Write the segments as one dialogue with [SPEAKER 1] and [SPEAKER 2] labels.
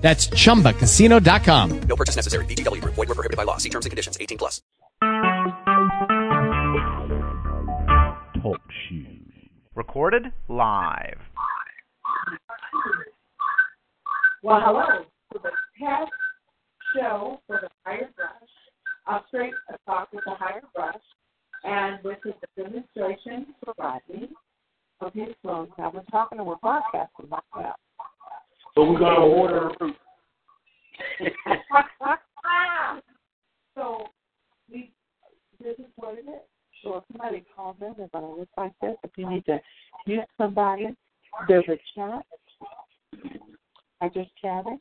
[SPEAKER 1] That's chumbacasino.com.
[SPEAKER 2] No purchase necessary. VGW Group. Void were prohibited by law. See terms and conditions. 18 plus.
[SPEAKER 3] Talk shoes. Recorded live.
[SPEAKER 4] Well, hello. For the test show for the Hired Brush, I'll straight talk with the Hired Brush, and this is the demonstration for Rodney of his phone. Now we're talking and we're broadcasting like that.
[SPEAKER 5] So we got to order.
[SPEAKER 4] so we, this is what it is. So if somebody calls in, to look like this. If you need to mute somebody, there's a chat. I just chatted.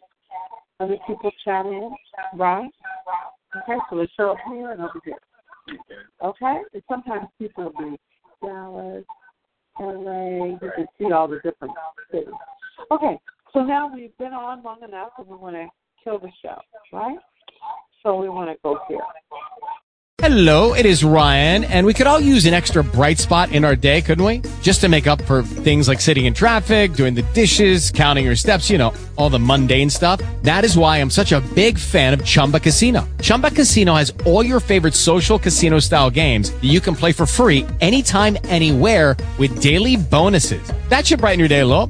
[SPEAKER 4] Other people chat in, right? Okay, so they show up here and over here. Okay? And sometimes people will be Dallas, LA, you can see all the different cities. Okay, so now we've been on long enough and we want to kill the show, right? So we want to go here.
[SPEAKER 1] Hello, it is Ryan, and we could all use an extra bright spot in our day, couldn't we? Just to make up for things like sitting in traffic, doing the dishes, counting your steps, you know, all the mundane stuff. That is why I'm such a big fan of Chumba Casino. Chumba Casino has all your favorite social casino style games that you can play for free anytime, anywhere with daily bonuses. That should brighten your day a little.